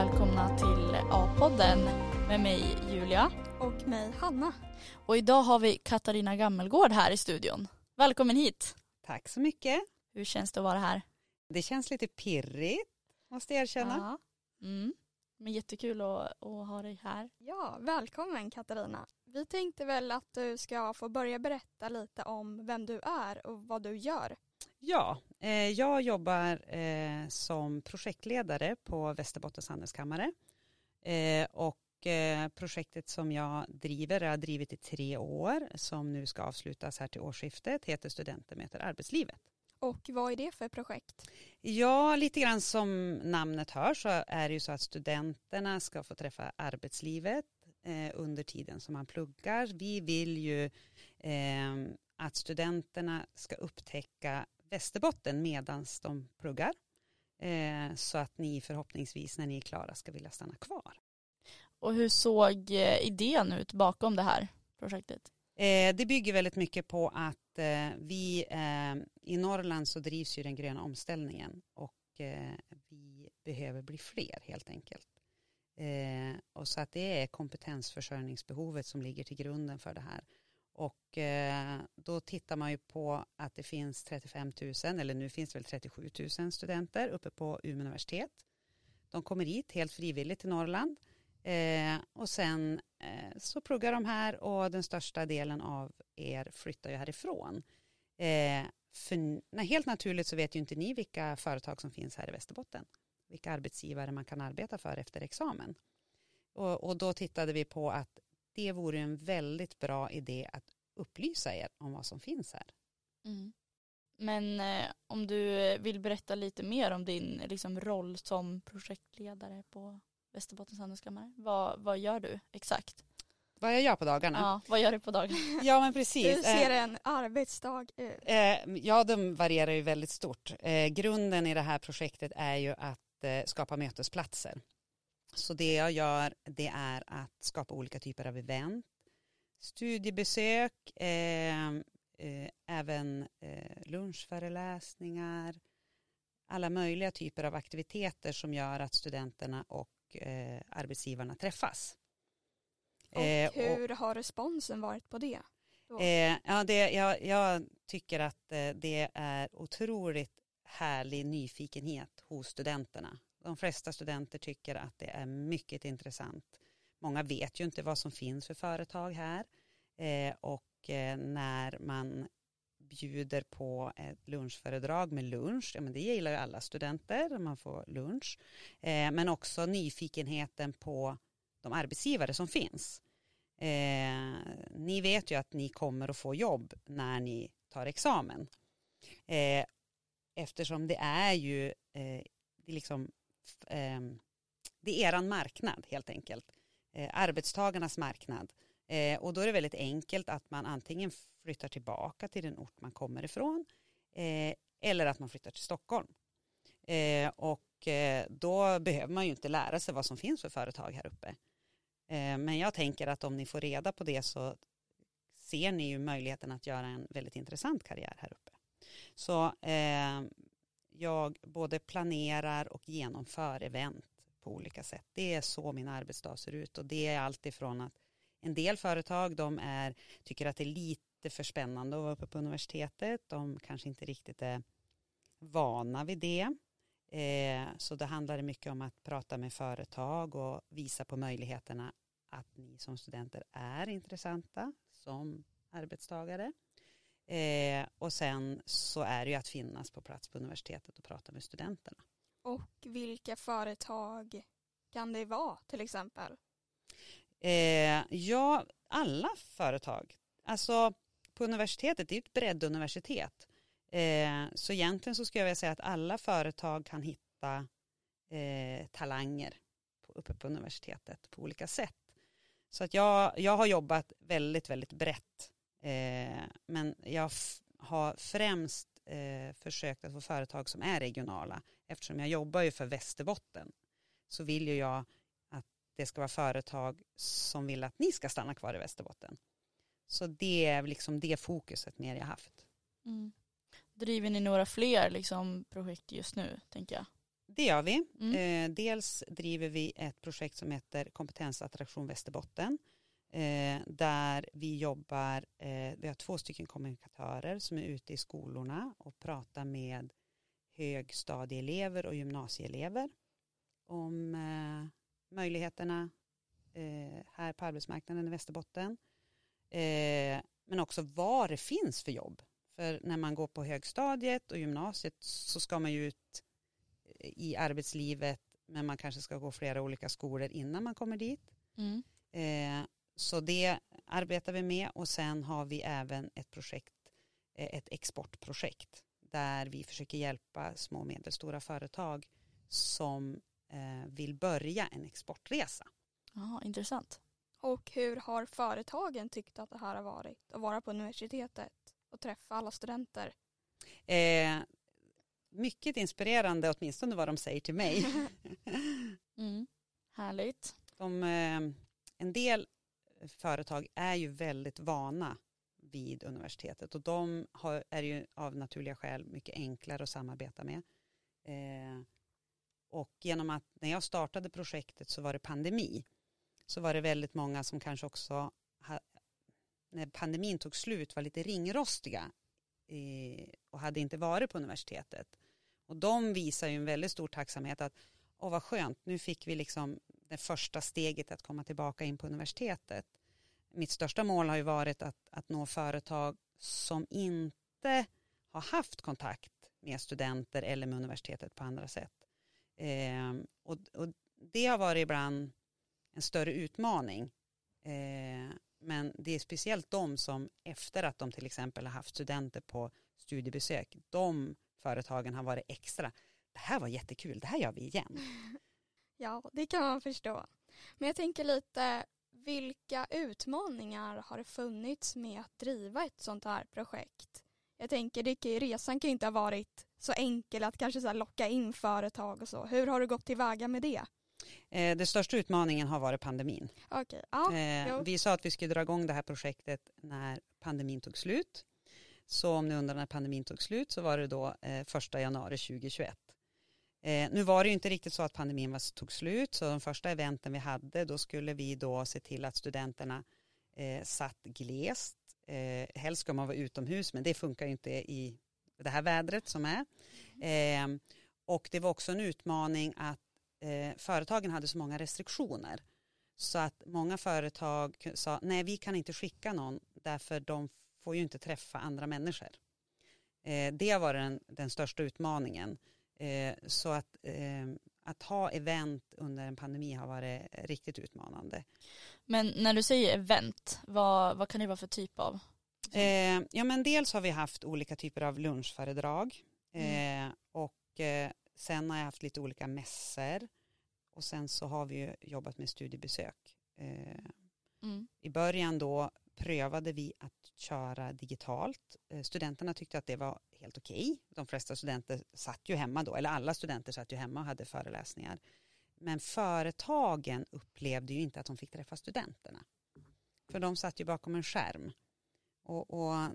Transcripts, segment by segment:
Välkomna till A-podden med mig Julia. Och mig Hanna. Och idag har vi Katarina Gammelgård här i studion. Välkommen hit. Tack så mycket. Hur känns det att vara här? Det känns lite pirrigt, måste jag erkänna. Ja. Mm. Men jättekul att, att ha dig här. Ja, välkommen Katarina. Vi tänkte väl att du ska få börja berätta lite om vem du är och vad du gör. Ja, jag jobbar eh, som projektledare på Västerbottens handelskammare. Eh, och eh, projektet som jag driver, jag har drivit i tre år, som nu ska avslutas här till årsskiftet, heter Studenter möter arbetslivet. Och vad är det för projekt? Ja, lite grann som namnet hör så är det ju så att studenterna ska få träffa arbetslivet eh, under tiden som man pluggar. Vi vill ju eh, att studenterna ska upptäcka Västerbotten medan de pluggar. Eh, så att ni förhoppningsvis när ni är klara ska vilja stanna kvar. Och hur såg eh, idén ut bakom det här projektet? Eh, det bygger väldigt mycket på att eh, vi eh, i Norrland så drivs ju den gröna omställningen och eh, vi behöver bli fler helt enkelt. Och så att det är kompetensförsörjningsbehovet som ligger till grunden för det här. Och eh, då tittar man ju på att det finns 35 000, eller nu finns det väl 37 000 studenter uppe på Umeå universitet. De kommer hit helt frivilligt till Norrland. Eh, och sen eh, så pluggar de här och den största delen av er flyttar ju härifrån. Eh, för, nej, helt naturligt så vet ju inte ni vilka företag som finns här i Västerbotten. Vilka arbetsgivare man kan arbeta för efter examen. Och, och då tittade vi på att det vore en väldigt bra idé att upplysa er om vad som finns här. Mm. Men eh, om du vill berätta lite mer om din liksom, roll som projektledare på Västerbottens handelskammare. Vad, vad gör du exakt? Vad jag gör på dagarna? Ja, vad gör du på dagarna? Ja men precis. Hur ser en arbetsdag ut? Eh, ja de varierar ju väldigt stort. Eh, grunden i det här projektet är ju att eh, skapa mötesplatser. Så det jag gör det är att skapa olika typer av event, studiebesök, eh, eh, även eh, lunchföreläsningar, alla möjliga typer av aktiviteter som gör att studenterna och eh, arbetsgivarna träffas. Och Eh, hur har responsen varit på det? Eh, ja, det, jag, jag tycker att det är otroligt härlig nyfikenhet hos studenterna. De flesta studenter tycker att det är mycket intressant. Många vet ju inte vad som finns för företag här eh, och eh, när man bjuder på ett lunchföredrag med lunch, ja, men det gillar ju alla studenter, man får lunch, eh, men också nyfikenheten på de arbetsgivare som finns. Eh, ni vet ju att ni kommer att få jobb när ni tar examen. Eh, eftersom det är ju eh, det är liksom, eh, det är eran marknad helt enkelt. Eh, arbetstagarnas marknad. Eh, och då är det väldigt enkelt att man antingen flyttar tillbaka till den ort man kommer ifrån eh, eller att man flyttar till Stockholm. Eh, och eh, då behöver man ju inte lära sig vad som finns för företag här uppe. Eh, men jag tänker att om ni får reda på det så ser ni ju möjligheten att göra en väldigt intressant karriär här uppe. Så eh, jag både planerar och genomför event på olika sätt. Det är så min arbetsdag ser ut och det är allt ifrån att en del företag de är, tycker att det är lite för spännande att vara uppe på universitetet. De kanske inte riktigt är vana vid det. Eh, så det handlar mycket om att prata med företag och visa på möjligheterna att ni som studenter är intressanta som arbetstagare. Eh, och sen så är det ju att finnas på plats på universitetet och prata med studenterna. Och vilka företag kan det vara till exempel? Eh, ja, alla företag. Alltså på universitetet, det är ett bredduniversitet. Eh, så egentligen så skulle jag vilja säga att alla företag kan hitta eh, talanger på, uppe på universitetet på olika sätt. Så att jag, jag har jobbat väldigt, väldigt brett. Eh, men jag har främst eh, försökt att få företag som är regionala. Eftersom jag jobbar ju för Västerbotten så vill ju jag att det ska vara företag som vill att ni ska stanna kvar i Västerbotten. Så det är liksom det fokuset mer jag haft. Mm. Driver ni några fler liksom, projekt just nu, tänker jag? det gör vi. Mm. Eh, dels driver vi ett projekt som heter Kompetensattraktion Västerbotten. Eh, där vi jobbar, eh, vi har två stycken kommunikatörer som är ute i skolorna och pratar med högstadieelever och gymnasieelever om eh, möjligheterna eh, här på arbetsmarknaden i Västerbotten. Eh, men också vad det finns för jobb. För när man går på högstadiet och gymnasiet så ska man ju ut i arbetslivet men man kanske ska gå flera olika skolor innan man kommer dit. Mm. Eh, så det arbetar vi med och sen har vi även ett projekt, eh, ett exportprojekt där vi försöker hjälpa små och medelstora företag som eh, vill börja en exportresa. Jaha, intressant. Och hur har företagen tyckt att det här har varit att vara på universitetet och träffa alla studenter? Eh, mycket inspirerande, åtminstone vad de säger till mig. Mm. Härligt. De, eh, en del företag är ju väldigt vana vid universitetet och de har, är ju av naturliga skäl mycket enklare att samarbeta med. Eh, och genom att när jag startade projektet så var det pandemi så var det väldigt många som kanske också ha, när pandemin tog slut var lite ringrostiga eh, och hade inte varit på universitetet. Och de visar ju en väldigt stor tacksamhet att åh vad skönt, nu fick vi liksom det första steget att komma tillbaka in på universitetet. Mitt största mål har ju varit att, att nå företag som inte har haft kontakt med studenter eller med universitetet på andra sätt. Eh, och, och, det har varit ibland en större utmaning. Eh, men det är speciellt de som efter att de till exempel har haft studenter på studiebesök, de företagen har varit extra. Det här var jättekul, det här gör vi igen. Ja, det kan man förstå. Men jag tänker lite, vilka utmaningar har det funnits med att driva ett sånt här projekt? Jag tänker, det, resan kan ju inte ha varit så enkel att kanske så locka in företag och så. Hur har du gått tillväga med det? Eh, den största utmaningen har varit pandemin. Okej, ja. Eh, vi sa att vi skulle dra igång det här projektet när pandemin tog slut. Så om ni undrar när pandemin tog slut så var det då eh, första januari 2021. Eh, nu var det ju inte riktigt så att pandemin var, tog slut så de första eventen vi hade då skulle vi då se till att studenterna eh, satt glest. Eh, helst ska man vara utomhus men det funkar ju inte i det här vädret som är. Eh, och det var också en utmaning att eh, företagen hade så många restriktioner. Så att många företag sa nej vi kan inte skicka någon därför de får ju inte träffa andra människor. Eh, det har varit den, den största utmaningen. Eh, så att, eh, att ha event under en pandemi har varit riktigt utmanande. Men när du säger event, vad, vad kan det vara för typ av? Eh, ja men dels har vi haft olika typer av lunchföredrag eh, och eh, sen har jag haft lite olika mässor och sen så har vi ju jobbat med studiebesök. Eh, Mm. I början då prövade vi att köra digitalt. Eh, Studenterna tyckte att det var helt okej. De flesta studenter satt ju hemma då, eller alla studenter satt ju hemma och hade föreläsningar. Men företagen upplevde ju inte att de fick träffa studenterna. För de satt ju bakom en skärm. Och, och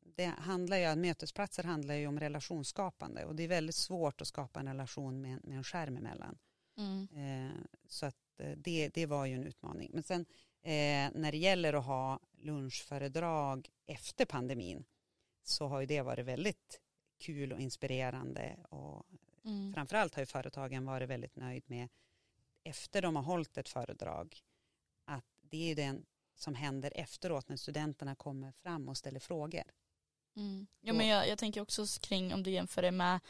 det handlar ju, mötesplatser handlar ju om relationsskapande och det är väldigt svårt att skapa en relation med, med en skärm emellan. Mm. Eh, så att eh, det, det var ju en utmaning. Men sen eh, när det gäller att ha lunchföredrag efter pandemin så har ju det varit väldigt kul och inspirerande och Mm. framförallt har ju företagen varit väldigt nöjd med efter de har hållit ett föredrag att det är den som händer efteråt när studenterna kommer fram och ställer frågor. Mm. Ja, men jag, jag tänker också kring om du jämför det med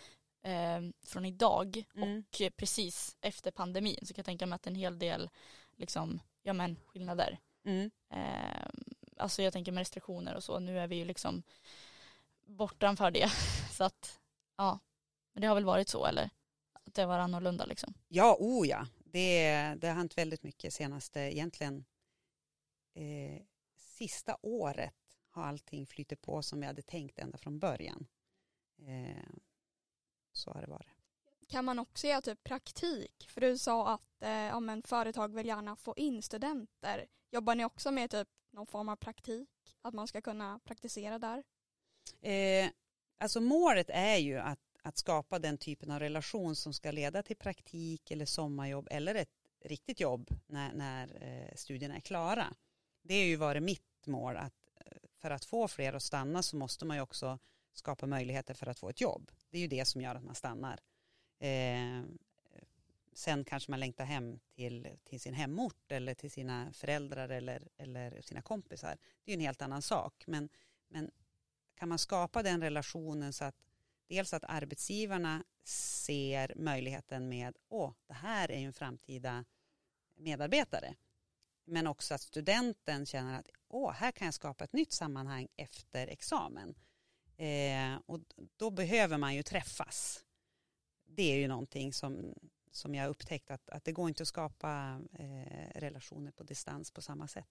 eh, från idag Mm. och precis efter pandemin så kan jag tänka mig att en hel del liksom, ja, men, skillnader. Mm. Eh, alltså jag tänker med restriktioner och så, nu är vi ju liksom bortanför det. Så att, ja, men det har väl varit så eller? Att det var annorlunda liksom. Ja, o ja. Det, det har hänt väldigt mycket senaste, egentligen eh, sista året har allting flyttat på som vi hade tänkt ända från början. Eh, så har det varit. Kan man också göra typ praktik? För du sa att eh, ja, men företag vill gärna få in studenter. Jobbar ni också med typ någon form av praktik? Att man ska kunna praktisera där? Eh, alltså målet är ju att, att skapa den typen av relation som ska leda till praktik eller sommarjobb eller ett riktigt jobb när, när eh, studierna är klara. Det är ju varit mitt mål att eh, för att få fler att stanna så måste man ju också skapa möjligheter för att få ett jobb. Det är ju det som gör att man stannar. Eh, sen kanske man längtar hem till, till sin hemort eller till sina föräldrar eller, eller sina kompisar. Det är ju en helt annan sak. Men, men kan man skapa den relationen så att dels att arbetsgivarna ser möjligheten med, åh, det här är ju en framtida medarbetare. Men också att studenten känner att, åh, här kan jag skapa ett nytt sammanhang efter examen. Eh, och då behöver man ju träffas. Det är ju någonting som, som jag upptäckt att, att det går inte att skapa eh, relationer på distans på samma sätt.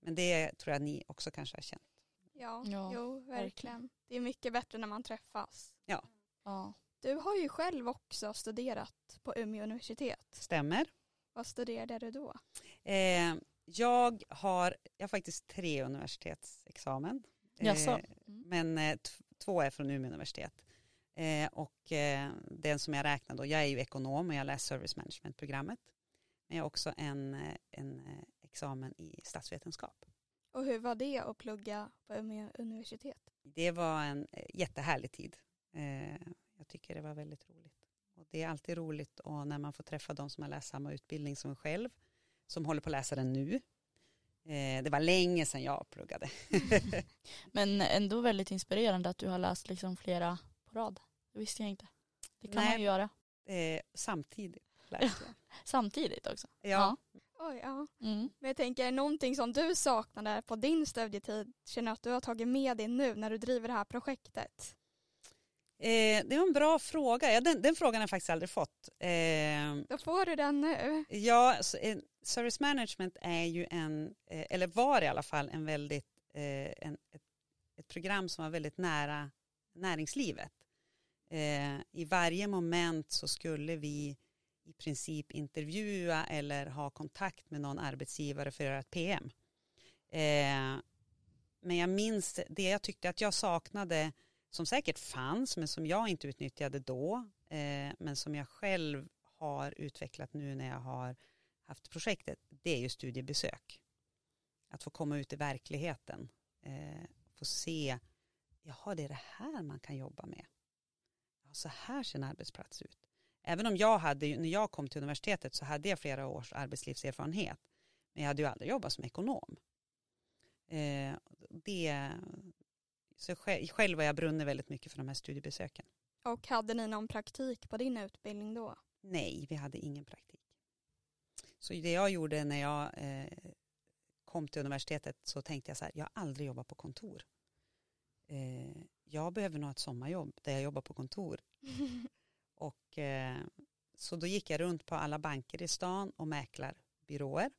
Men det tror jag ni också kanske har känt. Ja, Ja, jo, verkligen. Det är mycket bättre när man träffas. Ja, Ja. Du har ju själv också studerat på Umeå universitet. stämmer. Vad studerade du då? Eh, jag har, jag har faktiskt tre universitetsexamen. Eh, Mm. men eh, två är från Umeå universitet. Eh, och eh, den som jag räknar då, jag är ju ekonom och jag läser service management-programmet. Men jag har också en, eh, en examen i statsvetenskap. Och hur var det att plugga på Umeå universitet? Det var en eh, jättehärlig tid. Eh, jag tycker det var väldigt roligt. Och det är alltid roligt och när man får träffa de som har läst samma utbildning som en själv, som håller på att läsa den nu. Eh, det var länge sedan jag pluggade. Men ändå väldigt inspirerande att du har läst liksom flera rad. Det visste jag inte. Det kan Nej. man ju göra. eh, samtidigt. Samtidigt också. Ja. Oj, ja. Mm. Men jag tänker, någonting som du saknade på din studietid känner att du har tagit med dig nu när du driver det här projektet? Eh, det var en bra fråga. Ja, den, den frågan har jag faktiskt aldrig fått. Eh, Då får du den nu. ja, så, eh, service management är ju en, eh, eller var i alla fall en väldigt, eh, en, ett, ett program som var väldigt nära näringslivet. Eh, I varje moment så skulle vi i princip intervjua eller ha kontakt med någon arbetsgivare för att göra ett PM. Eh, men jag minns det jag tyckte att jag saknade som säkert fanns men som jag inte utnyttjade då eh, men som jag själv har utvecklat nu när jag har haft projektet det är ju studiebesök. Att få komma ut i verkligheten. Eh, få se, jaha det är det här man kan jobba med. Så här ser en arbetsplats ut. Även om jag hade, när jag kom till universitetet så hade jag flera års arbetslivserfarenhet. Men jag hade ju aldrig jobbat som ekonom. Eh, det, så själv, själv har jag brunnit väldigt mycket för de här studiebesöken. Och hade ni någon praktik på din utbildning då? Nej, vi hade ingen praktik. Så det jag gjorde när jag eh, kom till universitetet så tänkte jag så här, jag har aldrig jobbat på kontor. Eh, jag behöver nog ett sommarjobb där jag jobbar på kontor. Och, eh, så då gick jag runt på alla banker i stan och mäklarbyråer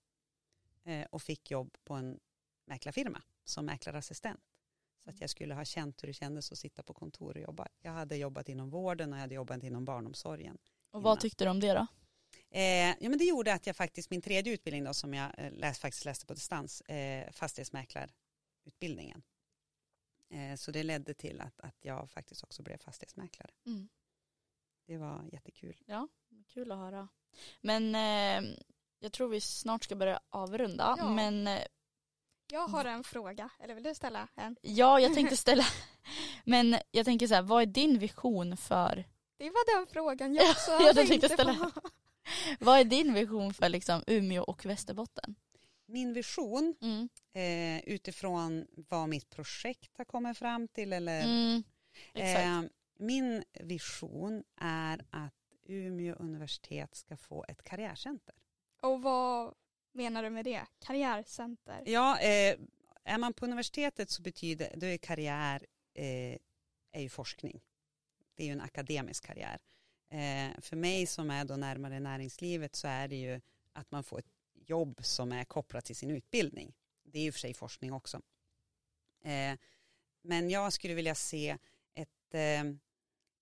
eh, och fick jobb på en mäklarfirma som mäklarassistent. Så att jag skulle ha känt hur det kändes att sitta på kontor och jobba. Jag hade jobbat inom vården och jag hade jobbat inom barnomsorgen. Och vad Innan. tyckte du om det då? Eh, ja, men det gjorde att jag faktiskt, min tredje utbildning då, som jag eh, läs, faktiskt läste på distans, eh, fastighetsmäklarutbildningen. Eh, så det ledde till att, att jag faktiskt också blev fastighetsmäklare. Mm. Det var jättekul. Ja, kul att höra. Men eh, jag tror vi snart ska börja avrunda. Ja. Men eh, Jag har en fråga, eller vill du ställa en? ja, jag tänkte ställa. Men jag tänker så här, vad är din vision för, Det var den frågan jag också Jag tänkte ställa. vad är din vision för liksom Umeå och Västerbotten? Min vision Mm. eh, utifrån vad mitt projekt har kommit fram till eller Mm. Eh, min vision är att Umeå universitet ska få ett karriärcenter. Och vad menar du med det? Karriärcenter? Ja, eh, är man på universitetet så betyder då är karriär eh, är ju forskning. Det är ju en akademisk karriär. Eh, för mig som är då närmare näringslivet så är det ju att man får ett jobb som är kopplat till sin utbildning. Det är i och för sig forskning också. Eh, men jag skulle vilja se ett eh,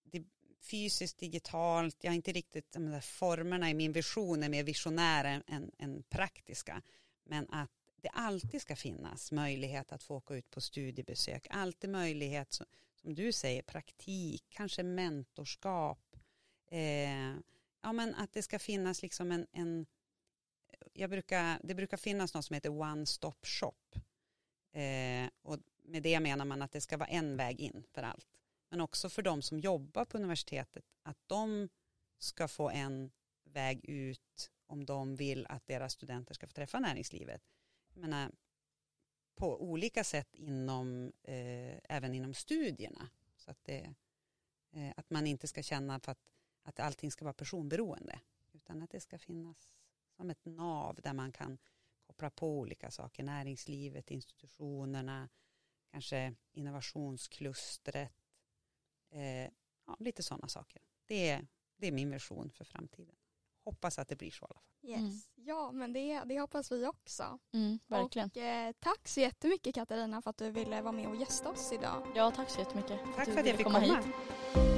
det, fysiskt, digitalt, jag har inte riktigt de där formerna i min vision är mer visionära än, än, praktiska. Men att det alltid ska finnas möjlighet att få åka ut på studiebesök, alltid möjlighet som, som du säger, praktik, kanske mentorskap. Eh, ja, men att det ska finnas liksom en, en jag brukar, det brukar finnas något som heter one stop shop. Eh, och med det menar man att det ska vara en väg in för allt. Men också för de som jobbar på universitetet, att de ska få en väg ut om de vill att deras studenter ska få träffa näringslivet. Jag menar, på olika sätt inom, eh, även inom studierna. Så att, det, eh, att man inte ska känna för att, att allting ska vara personberoende. Utan att det ska finnas som ett nav där man kan koppla på olika saker. Näringslivet, institutionerna, kanske innovationsklustret. Eh, ja, lite sådana saker. Det är, det är min version för framtiden. Hoppas att det blir så i alla fall. Yes. Mm. Ja men det, det hoppas vi också. Mm, verkligen. Och eh, tack så jättemycket Katarina för att du ville vara med och gästa oss idag. Ja, tack så jättemycket. Tack för att jag fick komma. hit.